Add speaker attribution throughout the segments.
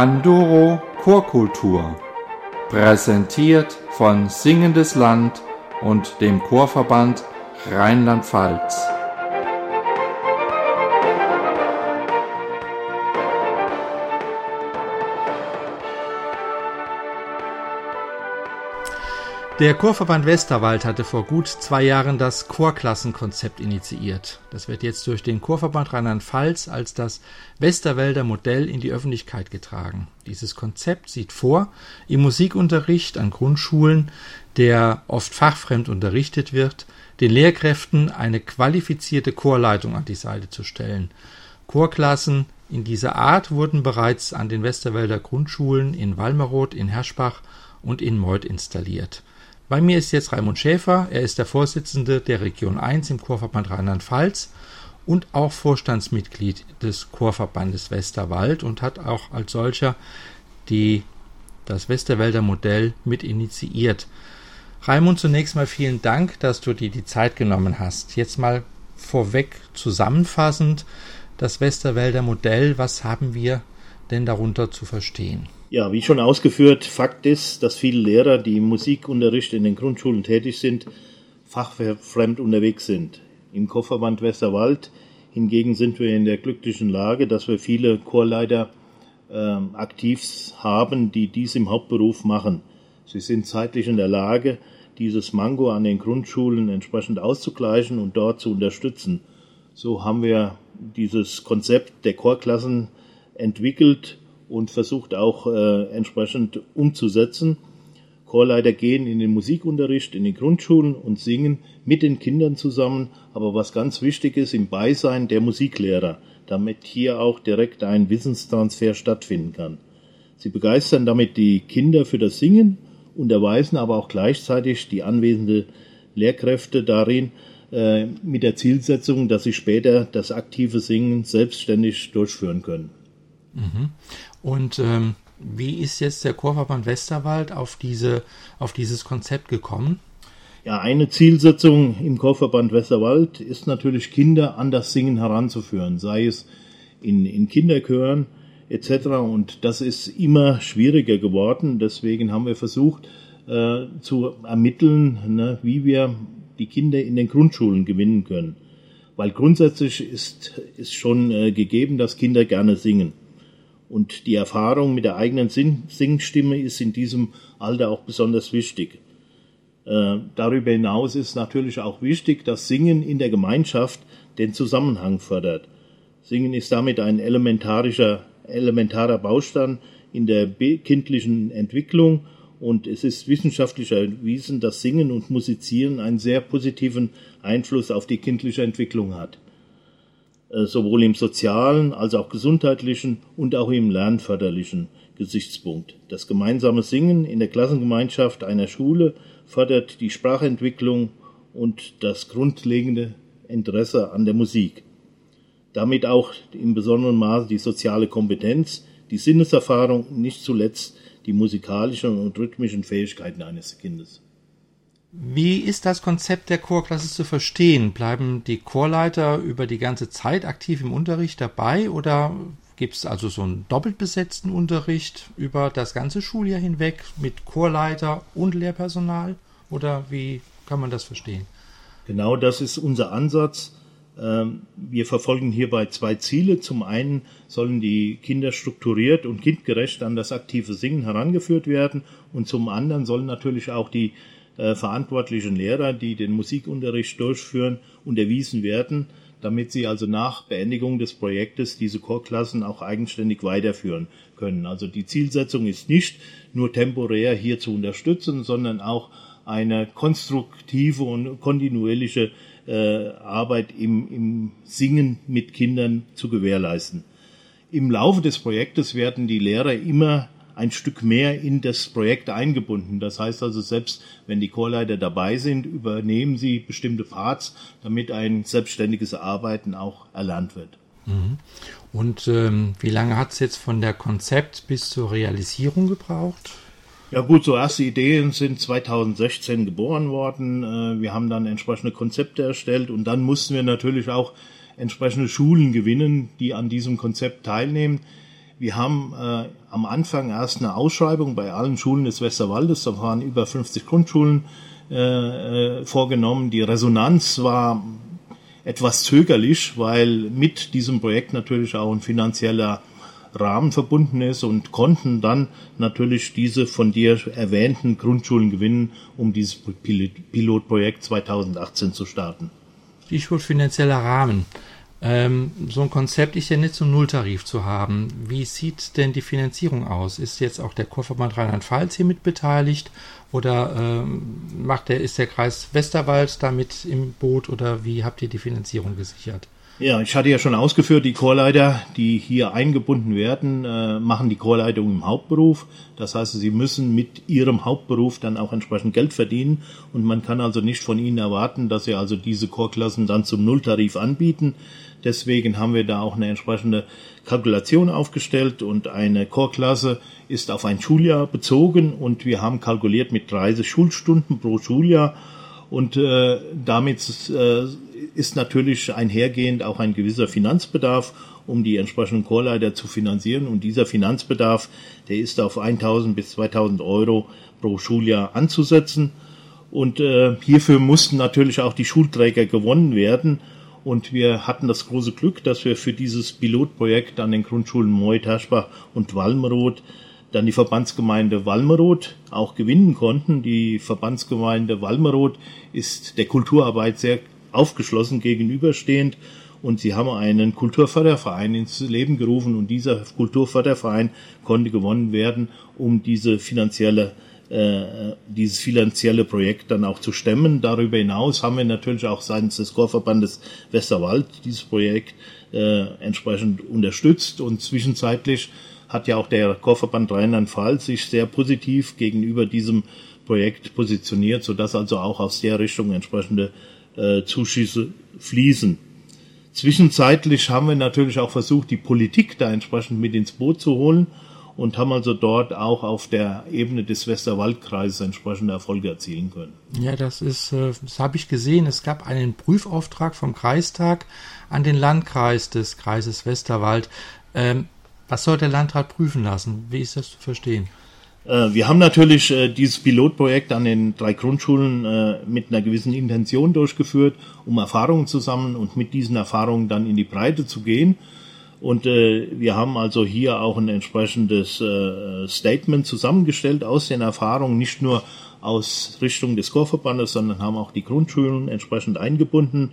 Speaker 1: Panduro Chorkultur. Präsentiert von Singendes Land und dem Chorverband Rheinland-Pfalz.
Speaker 2: Der Chorverband Westerwald hatte vor gut zwei Jahren das Chorklassenkonzept initiiert. Das wird jetzt durch den Chorverband Rheinland-Pfalz als das Westerwälder Modell in die Öffentlichkeit getragen. Dieses Konzept sieht vor, im Musikunterricht an Grundschulen, der oft fachfremd unterrichtet wird, den Lehrkräften eine qualifizierte Chorleitung an die Seite zu stellen. Chorklassen in dieser Art wurden bereits an den Westerwälder Grundschulen in Walmeroth, in Herschbach und in Meuth installiert. Bei mir ist jetzt Raimund Schäfer. Er ist der Vorsitzende der Region 1 im Chorverband Rheinland-Pfalz und auch Vorstandsmitglied des Chorverbandes Westerwald und hat auch als solcher die, das Westerwälder Modell mit initiiert. Raimund, zunächst mal vielen Dank, dass du dir die Zeit genommen hast. Jetzt mal vorweg zusammenfassend das Westerwälder Modell. Was haben wir denn darunter zu verstehen?
Speaker 3: Ja, wie schon ausgeführt, Fakt ist, dass viele Lehrer, die im Musikunterricht in den Grundschulen tätig sind, fachfremd unterwegs sind. Im Kofferband Westerwald hingegen sind wir in der glücklichen Lage, dass wir viele Chorleiter äh, aktiv haben, die dies im Hauptberuf machen. Sie sind zeitlich in der Lage, dieses Mango an den Grundschulen entsprechend auszugleichen und dort zu unterstützen. So haben wir dieses Konzept der Chorklassen entwickelt und versucht auch äh, entsprechend umzusetzen. Chorleiter gehen in den Musikunterricht in den Grundschulen und singen mit den Kindern zusammen, aber was ganz wichtig ist, im Beisein der Musiklehrer, damit hier auch direkt ein Wissenstransfer stattfinden kann. Sie begeistern damit die Kinder für das Singen, unterweisen aber auch gleichzeitig die anwesende Lehrkräfte darin, äh, mit der Zielsetzung, dass sie später das aktive Singen selbstständig durchführen können.
Speaker 2: Mhm. Und ähm, wie ist jetzt der Chorverband Westerwald auf, diese, auf dieses Konzept gekommen?
Speaker 3: Ja, eine Zielsetzung im Chorverband Westerwald ist natürlich, Kinder an das Singen heranzuführen, sei es in, in Kinderchören etc. Und das ist immer schwieriger geworden. Deswegen haben wir versucht äh, zu ermitteln, ne, wie wir die Kinder in den Grundschulen gewinnen können. Weil grundsätzlich ist, ist schon äh, gegeben, dass Kinder gerne singen. Und die Erfahrung mit der eigenen Sing Singstimme ist in diesem Alter auch besonders wichtig. Äh, darüber hinaus ist natürlich auch wichtig, dass Singen in der Gemeinschaft den Zusammenhang fördert. Singen ist damit ein elementarischer, elementarer Baustein in der kindlichen Entwicklung und es ist wissenschaftlich erwiesen, dass Singen und Musizieren einen sehr positiven Einfluss auf die kindliche Entwicklung hat. Äh, sowohl im sozialen als auch gesundheitlichen und auch im lernförderlichen Gesichtspunkt. Das gemeinsame Singen in der Klassengemeinschaft einer Schule fördert die Sprachentwicklung und das grundlegende Interesse an der Musik. Damit auch im besonderen Maße die soziale Kompetenz, die Sinneserfahrung, nicht zuletzt die musikalischen und rhythmischen Fähigkeiten eines Kindes.
Speaker 2: Wie ist das Konzept der Chorklasse zu verstehen? Bleiben die Chorleiter über die ganze Zeit aktiv im Unterricht dabei oder gibt es also so einen doppelt besetzten Unterricht über das ganze Schuljahr hinweg mit Chorleiter und Lehrpersonal? Oder wie kann man das verstehen?
Speaker 3: Genau das ist unser Ansatz. Ähm, wir verfolgen hierbei zwei Ziele. Zum einen sollen die Kinder strukturiert und kindgerecht an das aktive Singen herangeführt werden und zum anderen sollen natürlich auch die äh, verantwortlichen Lehrer, die den Musikunterricht durchführen, unterwiesen werden, damit sie also nach Beendigung des Projektes diese Chorklassen auch eigenständig weiterführen können. Also die Zielsetzung ist nicht nur temporär hier zu unterstützen, sondern auch eine konstruktive und kontinuierliche äh, Arbeit im, im Singen mit Kindern zu gewährleisten. Im Laufe des Projektes werden die Lehrer immer ein Stück mehr in das Projekt eingebunden. Das heißt also, selbst wenn die Chorleiter dabei sind, übernehmen sie bestimmte Parts, damit ein selbstständiges Arbeiten auch erlernt wird.
Speaker 2: Mhm. Und ähm, wie lange hat es jetzt von der Konzept bis zur Realisierung gebraucht?
Speaker 3: Ja gut, so erste Ideen sind 2016 geboren worden. Äh, wir haben dann entsprechende Konzepte erstellt und dann mussten wir natürlich auch entsprechende Schulen gewinnen, die an diesem Konzept teilnehmen. Wir haben äh, am Anfang erst eine Ausschreibung bei allen Schulen des Westerwaldes, da waren über 50 Grundschulen äh, äh, vorgenommen. Die Resonanz war etwas zögerlich, weil mit diesem Projekt natürlich auch ein finanzieller Rahmen verbunden ist und konnten dann natürlich diese von dir erwähnten Grundschulen gewinnen, um dieses Pilotprojekt 2018 zu starten.
Speaker 2: Stichwort finanzieller Rahmen. Ähm, so ein Konzept ist ja nicht zum Nulltarif zu haben. Wie sieht denn die Finanzierung aus? Ist jetzt auch der Kurverband Rheinland-Pfalz hier mit beteiligt oder ähm, macht der, ist der Kreis Westerwald damit im Boot oder wie habt ihr die Finanzierung gesichert?
Speaker 3: Ja, ich hatte ja schon ausgeführt, die Chorleiter, die hier eingebunden werden, äh, machen die Chorleitung im Hauptberuf. Das heißt, sie müssen mit ihrem Hauptberuf dann auch entsprechend Geld verdienen und man kann also nicht von ihnen erwarten, dass sie also diese Chorklassen dann zum Nulltarif anbieten. Deswegen haben wir da auch eine entsprechende Kalkulation aufgestellt und eine Chorklasse ist auf ein Schuljahr bezogen und wir haben kalkuliert mit 30 Schulstunden pro Schuljahr und äh, damit äh, ist natürlich einhergehend auch ein gewisser Finanzbedarf, um die entsprechenden Chorleiter zu finanzieren. Und dieser Finanzbedarf, der ist auf 1000 bis 2000 Euro pro Schuljahr anzusetzen. Und äh, hierfür mussten natürlich auch die Schulträger gewonnen werden. Und wir hatten das große Glück, dass wir für dieses Pilotprojekt an den Grundschulen Moy, Taschbach und Walmroth dann die Verbandsgemeinde Walmeroth auch gewinnen konnten. Die Verbandsgemeinde Walmeroth ist der Kulturarbeit sehr aufgeschlossen gegenüberstehend. Und sie haben einen Kulturförderverein ins Leben gerufen. Und dieser Kulturförderverein konnte gewonnen werden, um diese finanzielle äh, dieses finanzielle Projekt dann auch zu stemmen. Darüber hinaus haben wir natürlich auch seitens des Chorverbandes Westerwald dieses Projekt äh, entsprechend unterstützt. Und zwischenzeitlich hat ja auch der Chorverband Rheinland-Pfalz sich sehr positiv gegenüber diesem Projekt positioniert, sodass also auch aus der Richtung entsprechende äh, Zuschüsse fließen. Zwischenzeitlich haben wir natürlich auch versucht, die Politik da entsprechend mit ins Boot zu holen und haben also dort auch auf der Ebene des Westerwaldkreises entsprechende Erfolge erzielen können.
Speaker 2: Ja, das ist, äh, das habe ich gesehen. Es gab einen Prüfauftrag vom Kreistag an den Landkreis des Kreises Westerwald. Ähm, was soll der Landrat prüfen lassen? Wie ist das zu verstehen?
Speaker 3: Äh, wir haben natürlich äh, dieses Pilotprojekt an den drei Grundschulen äh, mit einer gewissen Intention durchgeführt, um Erfahrungen zu sammeln und mit diesen Erfahrungen dann in die Breite zu gehen. Und wir haben also hier auch ein entsprechendes Statement zusammengestellt aus den Erfahrungen, nicht nur aus Richtung des Chorverbandes, sondern haben auch die Grundschulen entsprechend eingebunden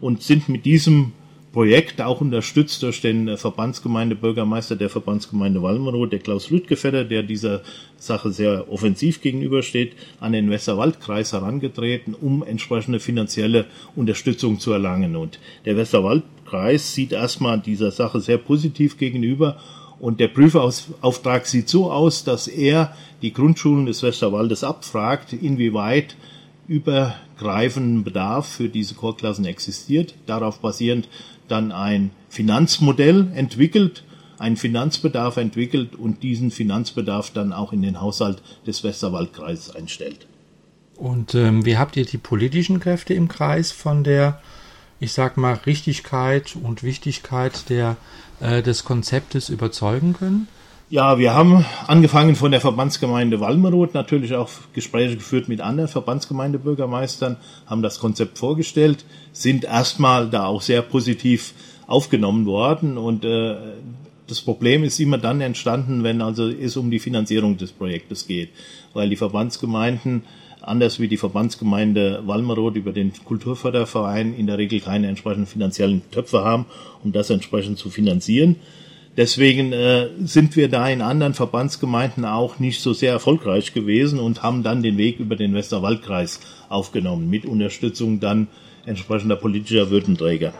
Speaker 3: und sind mit diesem Projekt, auch unterstützt durch den äh, Verbandsgemeindebürgermeister der Verbandsgemeinde Walmerow, der Klaus Lüttgefetter, der dieser Sache sehr offensiv gegenübersteht, an den Westerwaldkreis herangetreten, um entsprechende finanzielle Unterstützung zu erlangen. Und der Westerwaldkreis sieht erstmal dieser Sache sehr positiv gegenüber und der Prüfauftrag sieht so aus, dass er die Grundschulen des Westerwaldes abfragt, inwieweit übergreifenden Bedarf für diese Chorklassen existiert. Darauf basierend dann ein Finanzmodell entwickelt, einen Finanzbedarf entwickelt und diesen Finanzbedarf dann auch in den Haushalt des Westerwaldkreises einstellt.
Speaker 2: Und ähm, wie habt ihr die politischen Kräfte im Kreis von der, ich sag mal, Richtigkeit und Wichtigkeit der, äh, des Konzeptes überzeugen können?
Speaker 3: Ja, wir haben angefangen von der Verbandsgemeinde Walmeroth natürlich auch Gespräche geführt mit anderen Verbandsgemeindebürgermeistern, haben das Konzept vorgestellt, sind erstmal da auch sehr positiv aufgenommen worden und äh, das Problem ist immer dann entstanden, wenn also es um die Finanzierung des Projektes geht, weil die Verbandsgemeinden anders wie die Verbandsgemeinde Walmeroth über den Kulturförderverein in der Regel keine entsprechenden finanziellen Töpfe haben, um das entsprechend zu finanzieren. Deswegen äh, sind wir da in anderen Verbandsgemeinden auch nicht so sehr erfolgreich gewesen und haben dann den Weg über den Westerwaldkreis aufgenommen, mit Unterstützung dann entsprechender politischer Würdenträger.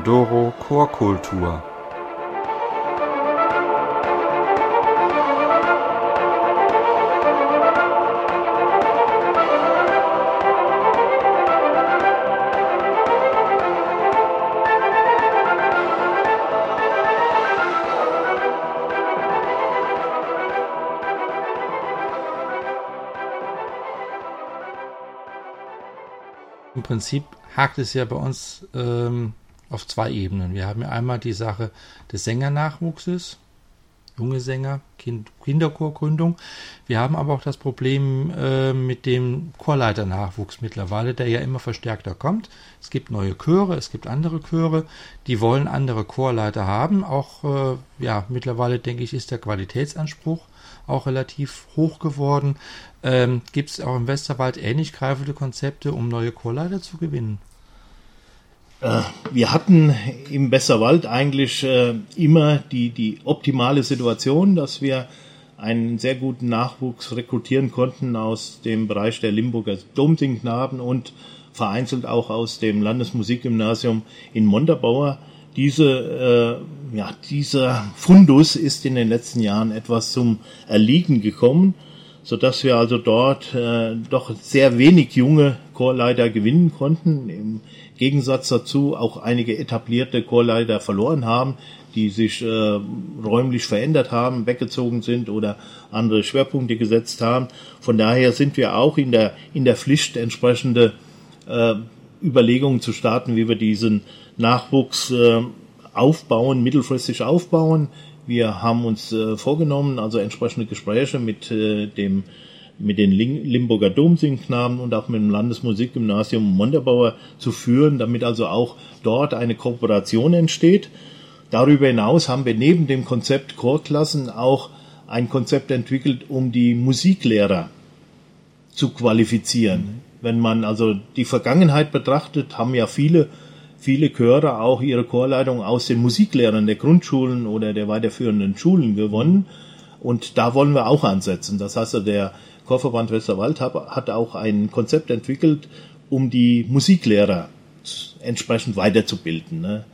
Speaker 1: Candoro Chorkultur.
Speaker 2: Im Prinzip hakt es ja bei uns ähm, auf zwei Ebenen. Wir haben ja einmal die Sache des Sängernachwuchses, junge Sänger, kind, Kinderchorgründung. Wir haben aber auch das Problem äh, mit dem Chorleiternachwuchs mittlerweile, der ja immer verstärkter kommt. Es gibt neue Chöre, es gibt andere Chöre, die wollen andere Chorleiter haben. Auch äh, ja, mittlerweile denke ich, ist der Qualitätsanspruch auch relativ hoch geworden. Ähm, gibt es auch im Westerwald ähnlich greifende Konzepte, um neue Chorleiter zu gewinnen?
Speaker 3: Äh, wir hatten im Westerwald eigentlich äh, immer die, die optimale Situation, dass wir einen sehr guten Nachwuchs rekrutieren konnten aus dem Bereich der Limburger Domsingknaben und vereinzelt auch aus dem Landesmusikgymnasium in Montabaur. Diese, äh, ja, dieser Fundus ist in den letzten Jahren etwas zum Erliegen gekommen, so dass wir also dort äh, doch sehr wenig junge Chorleiter gewinnen konnten. Im Gegensatz dazu auch einige etablierte Chorleiter verloren haben, die sich äh, räumlich verändert haben, weggezogen sind oder andere Schwerpunkte gesetzt haben. Von daher sind wir auch in der, in der Pflicht, entsprechende äh, Überlegungen zu starten, wie wir diesen Nachwuchs äh, aufbauen, mittelfristig aufbauen. Wir haben uns äh, vorgenommen, also entsprechende Gespräche mit äh, dem mit den Limburger Domsingknaben und auch mit dem Landesmusikgymnasium Montabaur zu führen, damit also auch dort eine Kooperation entsteht. Darüber hinaus haben wir neben dem Konzept Chorklassen auch ein Konzept entwickelt, um die Musiklehrer zu qualifizieren. Wenn man also die Vergangenheit betrachtet, haben ja viele viele Chöre auch ihre Chorleitung aus den Musiklehrern der Grundschulen oder der weiterführenden Schulen gewonnen. Und da wollen wir auch ansetzen. Das heißt, der Chorverband Westerwald hat auch ein Konzept entwickelt, um die Musiklehrer entsprechend weiterzubilden. Ne?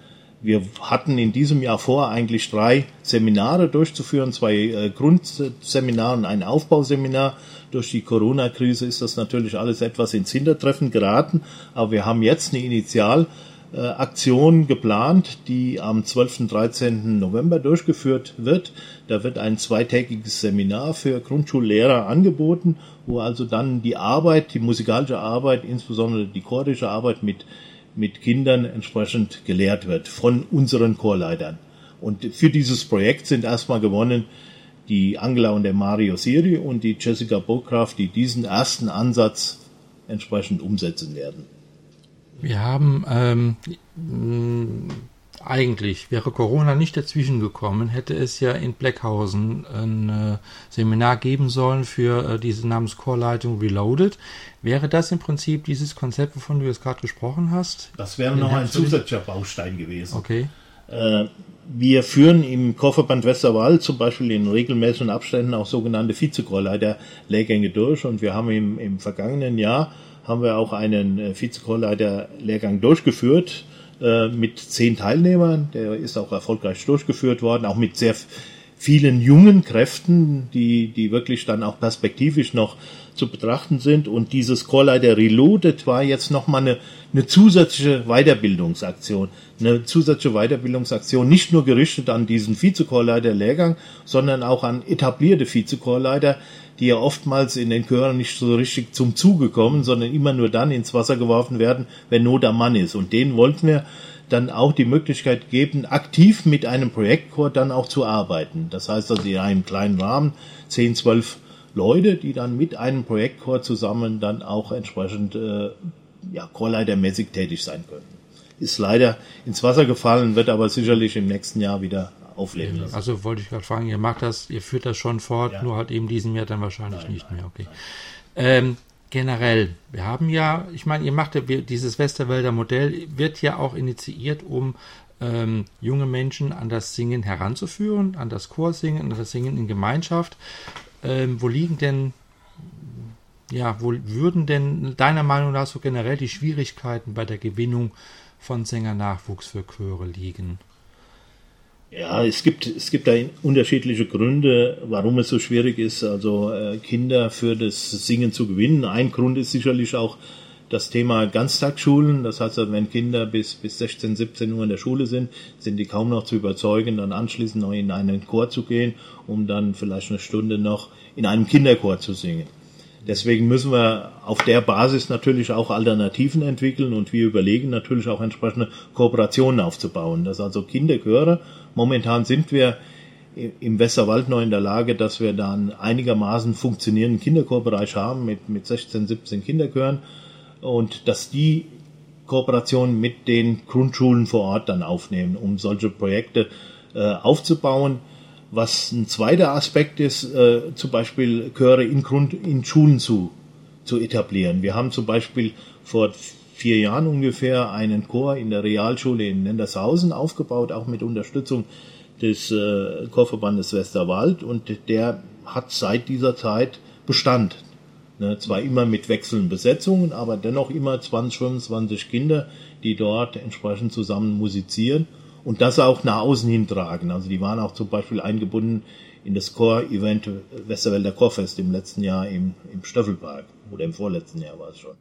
Speaker 3: Wir hatten in diesem Jahr vor, eigentlich drei Seminare durchzuführen, zwei äh, Grundseminare und ein Aufbauseminar. Durch die Corona-Krise ist das natürlich alles etwas ins Hintertreffen geraten, aber wir haben jetzt eine Initial- äh, Aktion geplant, die am 12. und 13. November durchgeführt wird. Da wird ein zweitägiges Seminar für Grundschullehrer angeboten, wo also dann die Arbeit, die musikalische Arbeit, insbesondere die chorische Arbeit mit, mit Kindern entsprechend gelehrt wird von unseren Chorleitern. Und für dieses Projekt sind erstmal gewonnen die Angela und der Mario Siri und die Jessica Bokraft, die diesen ersten Ansatz entsprechend umsetzen werden.
Speaker 2: Wir haben ähm, eigentlich, wäre Corona nicht dazwischen gekommen, hätte es ja in Blackhausen ein äh, Seminar geben sollen für äh, diese Namenschorleitung Reloaded. Wäre das im Prinzip dieses Konzept, wovon du jetzt gerade gesprochen hast?
Speaker 3: Das wäre noch ein zusätzlicher Baustein gewesen.
Speaker 2: Okay.
Speaker 3: Äh, wir führen im Kofferband Westerwald zum Beispiel in regelmäßigen Abständen auch sogenannte Vizechorleiter-Lehrgänge durch und wir haben im, im vergangenen Jahr haben wir auch einen äh, Vizechorleiter-Lehrgang durchgeführt äh, mit zehn Teilnehmern. Der ist auch erfolgreich durchgeführt worden, auch mit sehr vielen jungen Kräften, die, die wirklich dann auch perspektivisch noch zu betrachten sind. Und dieses Chorleiter Reloaded war jetzt nochmal eine, eine zusätzliche Weiterbildungsaktion. Eine zusätzliche Weiterbildungsaktion, nicht nur gerichtet an diesen Vizechorleiter-Lehrgang, sondern auch an etablierte Vizechorleiter, die ja oftmals in den Chören nicht so richtig zum Zuge kommen, sondern immer nur dann ins Wasser geworfen werden, wenn Not am Mann ist. Und denen wollten wir dann auch die Möglichkeit geben, aktiv mit einem Projektchor dann auch zu arbeiten. Das heißt also in einem kleinen Rahmen, 10, 12 Leute, die dann mit einem Projektchor zusammen dann auch entsprechend äh, ja, chorleitermäßig tätig sein können. Ist leider ins Wasser gefallen, wird aber sicherlich im nächsten Jahr wieder aufleben lassen.
Speaker 2: Also wollte ich gerade fragen, ihr macht das, ihr führt das schon fort, ja. nur halt eben diesen Jahr dann wahrscheinlich nein, nicht nein, mehr. Okay. Ähm, generell, wir haben ja, ich meine, ihr macht ja dieses Westerwälder Modell, wird ja auch initiiert, um ähm, junge Menschen an das Singen heranzuführen, an das Chorsingen, an das Singen in Gemeinschaft. Ähm, wo liegen denn, ja, wo würden denn deiner Meinung nach so generell die Schwierigkeiten bei der Gewinnung von Sängernachwuchs für Chöre liegen?
Speaker 3: Ja, es gibt, es gibt da unterschiedliche Gründe, warum es so schwierig ist, also äh, Kinder für das Singen zu gewinnen. Ein Grund ist sicherlich auch das Thema Ganztagsschulen. Das heißt, wenn Kinder bis, bis 16, 17 Uhr in der Schule sind, sind die kaum noch zu überzeugen, dann anschließend noch in einen Chor zu gehen, um dann vielleicht eine Stunde noch in einem Kinderchor zu singen. Deswegen müssen wir auf der Basis natürlich auch Alternativen entwickeln und wir überlegen natürlich auch entsprechende Kooperationen aufzubauen. Das also Kinderchöre. Momentan sind wir im Westerwald noch in der Lage, dass wir da einen einigermaßen funktionierenden Kinderchorbereich haben mit, mit 16, 17 Kinderchören und dass die Kooperation mit den Grundschulen vor Ort dann aufnehmen, um solche Projekte äh, aufzubauen. Was ein zweiter Aspekt ist, äh, zum Beispiel Chöre in, Grund, in Schulen zu, zu etablieren. Wir haben zum Beispiel vor vier Jahren ungefähr einen Chor in der Realschule in Nendershausen aufgebaut, auch mit Unterstützung des äh, Chorverbandes Westerwald und der hat seit dieser Zeit Bestand. Ne, zwar immer mit wechselnden Besetzungen, aber dennoch immer 20, 25 Kinder, die dort entsprechend zusammen musizieren und das auch nach außen hin tragen. Also die waren auch zum Beispiel eingebunden in das Chor-Event Westerwälder Chorfest im letzten Jahr im, im Stöffelpark oder im vorletzten Jahr war es schon.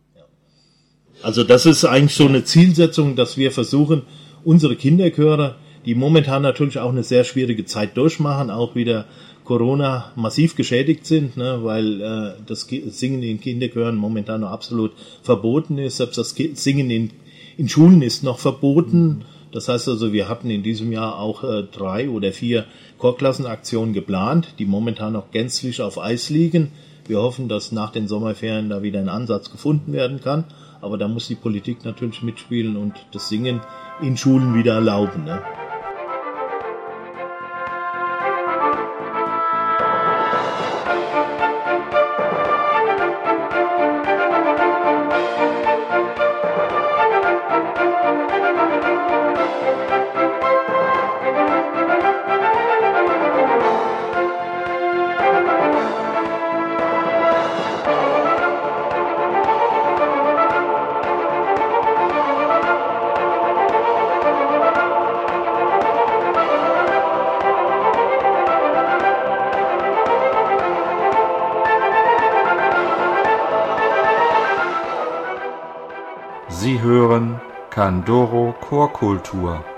Speaker 3: Also das ist eigentlich so eine Zielsetzung, dass wir versuchen, unsere Kinderchöre, die momentan natürlich auch eine sehr schwierige Zeit durchmachen, auch wieder Corona massiv geschädigt sind, ne, weil äh, das Singen in Kinderchören momentan noch absolut verboten ist. Selbst das Singen in, in Schulen ist noch verboten. Das heißt also, wir hatten in diesem Jahr auch äh, drei oder vier Chorklassenaktionen geplant, die momentan noch gänzlich auf Eis liegen. Wir hoffen, dass nach den Sommerferien da wieder ein Ansatz gefunden werden kann. Aber da muss die Politik natürlich mitspielen und das Singen in Schulen wieder erlauben. Ne?
Speaker 1: Hören Candoro Chorkultur.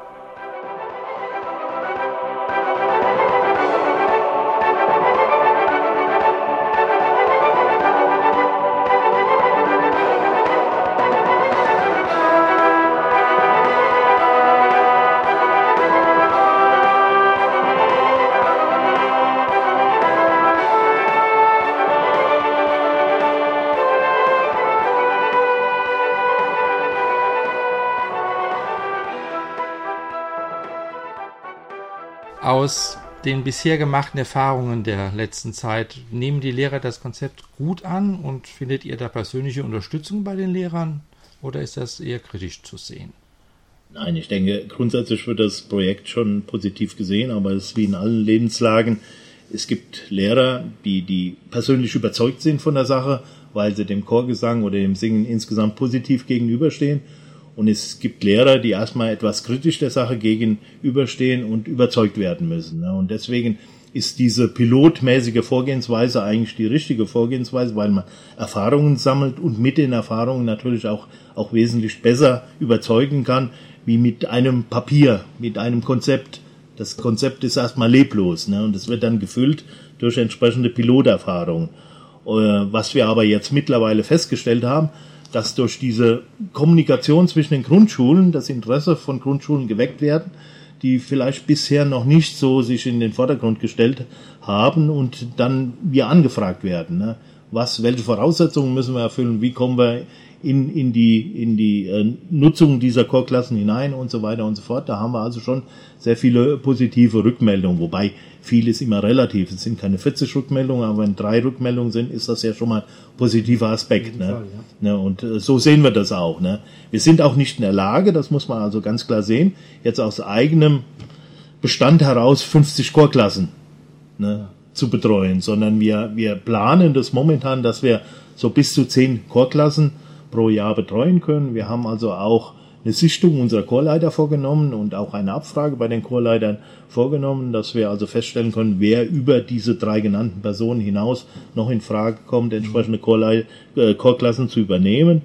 Speaker 2: Aus den bisher gemachten Erfahrungen der letzten Zeit nehmen die Lehrer das Konzept gut an und findet ihr da persönliche Unterstützung bei den Lehrern oder ist das eher kritisch zu sehen?
Speaker 3: Nein, ich denke, grundsätzlich wird das Projekt schon positiv gesehen, aber es ist wie in allen Lebenslagen. Es gibt Lehrer, die, die persönlich überzeugt sind von der Sache, weil sie dem Chorgesang oder dem Singen insgesamt positiv gegenüberstehen. Und es gibt Lehrer, die erstmal etwas kritisch der Sache gegenüberstehen und überzeugt werden müssen. Ne? Und deswegen ist diese pilotmäßige Vorgehensweise eigentlich die richtige Vorgehensweise, weil man Erfahrungen sammelt und mit den Erfahrungen natürlich auch, auch wesentlich besser überzeugen kann, wie mit einem Papier, mit einem Konzept. Das Konzept ist erstmal leblos ne? und es wird dann gefüllt durch entsprechende Piloterfahrungen. Äh, was wir aber jetzt mittlerweile festgestellt haben, dass durch diese Kommunikation zwischen den Grundschulen das Interesse von Grundschulen geweckt werden, die vielleicht bisher noch nicht so sich in den Vordergrund gestellt haben und dann wir angefragt werden. Ne? Was, welche Voraussetzungen müssen wir erfüllen? Wie kommen wir in, in die, in die äh, Nutzung dieser Chorklassen hinein und so weiter und so fort. Da haben wir also schon sehr viele positive Rückmeldungen, wobei viel ist immer relativ. Es sind keine 40 Rückmeldungen, aber wenn drei Rückmeldungen sind, ist das ja schon mal ein positiver Aspekt. Ne? Fall, ja. ne? Und äh, so sehen wir das auch. Ne? Wir sind auch nicht in der Lage, das muss man also ganz klar sehen, jetzt aus eigenem Bestand heraus 50 Chorklassen ne, zu betreuen, sondern wir, wir planen das momentan, dass wir so bis zu 10 Chorklassen pro Jahr betreuen können. Wir haben also auch eine Sichtung unserer Chorleiter vorgenommen und auch eine Abfrage bei den Chorleitern vorgenommen, dass wir also feststellen können, wer über diese drei genannten Personen hinaus noch in Frage kommt, entsprechende Chorlei äh, Chorklassen zu übernehmen.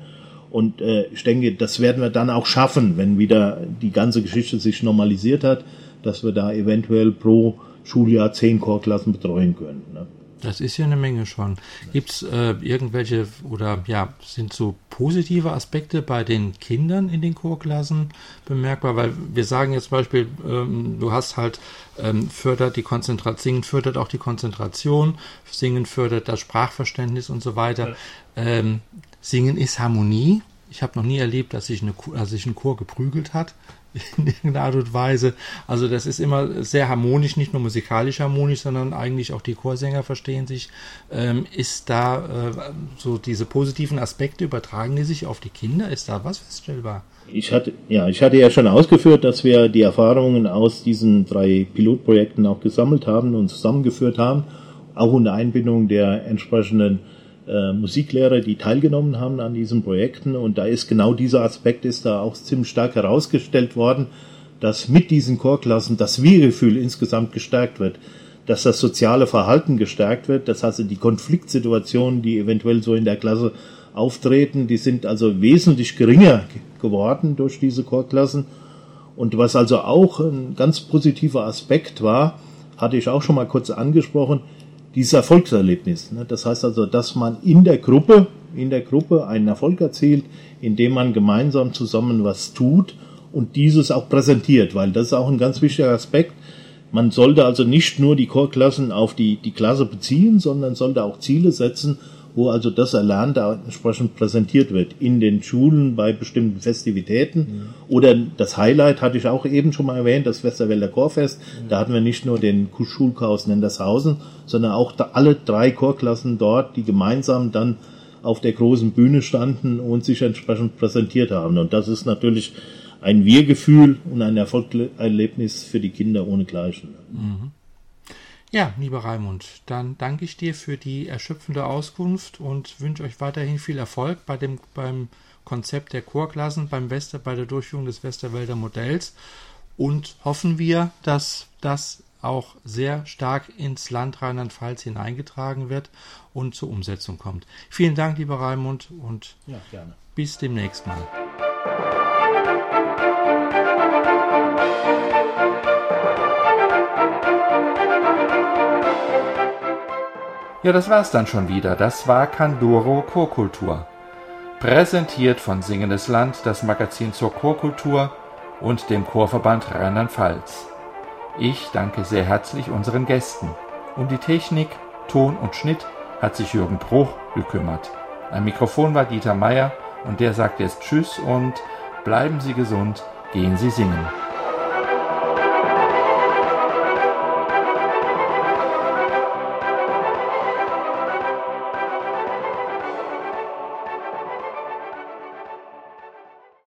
Speaker 3: Und äh, ich denke, das werden wir dann auch schaffen, wenn wieder die ganze Geschichte sich normalisiert hat, dass wir da eventuell pro Schuljahr zehn Chorklassen betreuen können. Ne?
Speaker 2: Das ist ja eine Menge schon. Gibt es äh, irgendwelche oder ja, sind so positive Aspekte bei den Kindern in den Chorklassen bemerkbar? Weil wir sagen jetzt zum Beispiel, ähm, du hast halt ähm, fördert die Konzentration, Singen fördert auch die Konzentration, Singen fördert das Sprachverständnis und so weiter. Ja. Ähm, Singen ist Harmonie. Ich habe noch nie erlebt, dass sich, eine, dass sich ein Chor geprügelt hat in irgendeiner Art und Weise. Also das ist immer sehr harmonisch, nicht nur musikalisch harmonisch, sondern eigentlich auch die Chorsänger verstehen sich. Ähm, ist da äh, so diese positiven Aspekte, übertragen die sich auf die Kinder? Ist da was feststellbar?
Speaker 3: Ich hatte, ja, ich hatte ja schon ausgeführt, dass wir die Erfahrungen aus diesen drei Pilotprojekten auch gesammelt haben und zusammengeführt haben, auch unter Einbindung der entsprechenden äh, Musiklehrer, die teilgenommen haben an diesen Projekten. Und da ist genau dieser Aspekt ist da auch ziemlich stark herausgestellt worden, dass mit diesen Chorklassen das Wir-Gefühl insgesamt gestärkt wird, dass das soziale Verhalten gestärkt wird, das heißt die Konfliktsituationen, die eventuell so in der Klasse auftreten, die sind also wesentlich geringer geworden durch diese Chorklassen. Und was also auch ein ganz positiver Aspekt war, hatte ich auch schon mal kurz angesprochen, dieses Erfolgserlebnis. Ne? Das heißt also, dass man in der Gruppe, in der Gruppe einen Erfolg erzielt, indem man gemeinsam zusammen was tut und dieses auch präsentiert, weil das ist auch ein ganz wichtiger Aspekt. Man sollte also nicht nur die Chorklassen auf die, die Klasse beziehen, sondern sollte auch Ziele setzen wo also das Erlernte entsprechend präsentiert wird in den Schulen bei bestimmten Festivitäten. Mhm. Oder das Highlight hatte ich auch eben schon mal erwähnt, das Westerwälder Chorfest. Mhm. Da hatten wir nicht nur den Schulchaos Nendershausen, sondern auch alle drei Chorklassen dort, die gemeinsam dann auf der großen Bühne standen und sich entsprechend präsentiert haben. Und das ist natürlich ein Wir-Gefühl und ein Erfolgserlebnis für die Kinder ohnegleichen. Mhm.
Speaker 2: Ja, lieber Raimund, dann danke ich dir für die erschöpfende Auskunft und wünsche euch weiterhin viel Erfolg bei dem, beim Konzept der Chorklassen, beim Wester, bei der Durchführung des Westerwälder Modells und hoffen wir, dass das auch sehr stark ins Land Rheinland-Pfalz hineingetragen wird und zur Umsetzung kommt. Vielen Dank, lieber Raimund, und ja, bis demnächst mal.
Speaker 1: Ja, das war's dann schon wieder. Das war Kandoro Chorkultur. Präsentiert von Singendes Land, das Magazin zur Chorkultur und dem Chorverband Rheinland-Pfalz. Ich danke sehr herzlich unseren Gästen. Um die Technik, Ton und Schnitt hat sich Jürgen Bruch gekümmert. Am Mikrofon war Dieter Meier und der sagt jetzt Tschüss und bleiben Sie gesund, gehen Sie singen.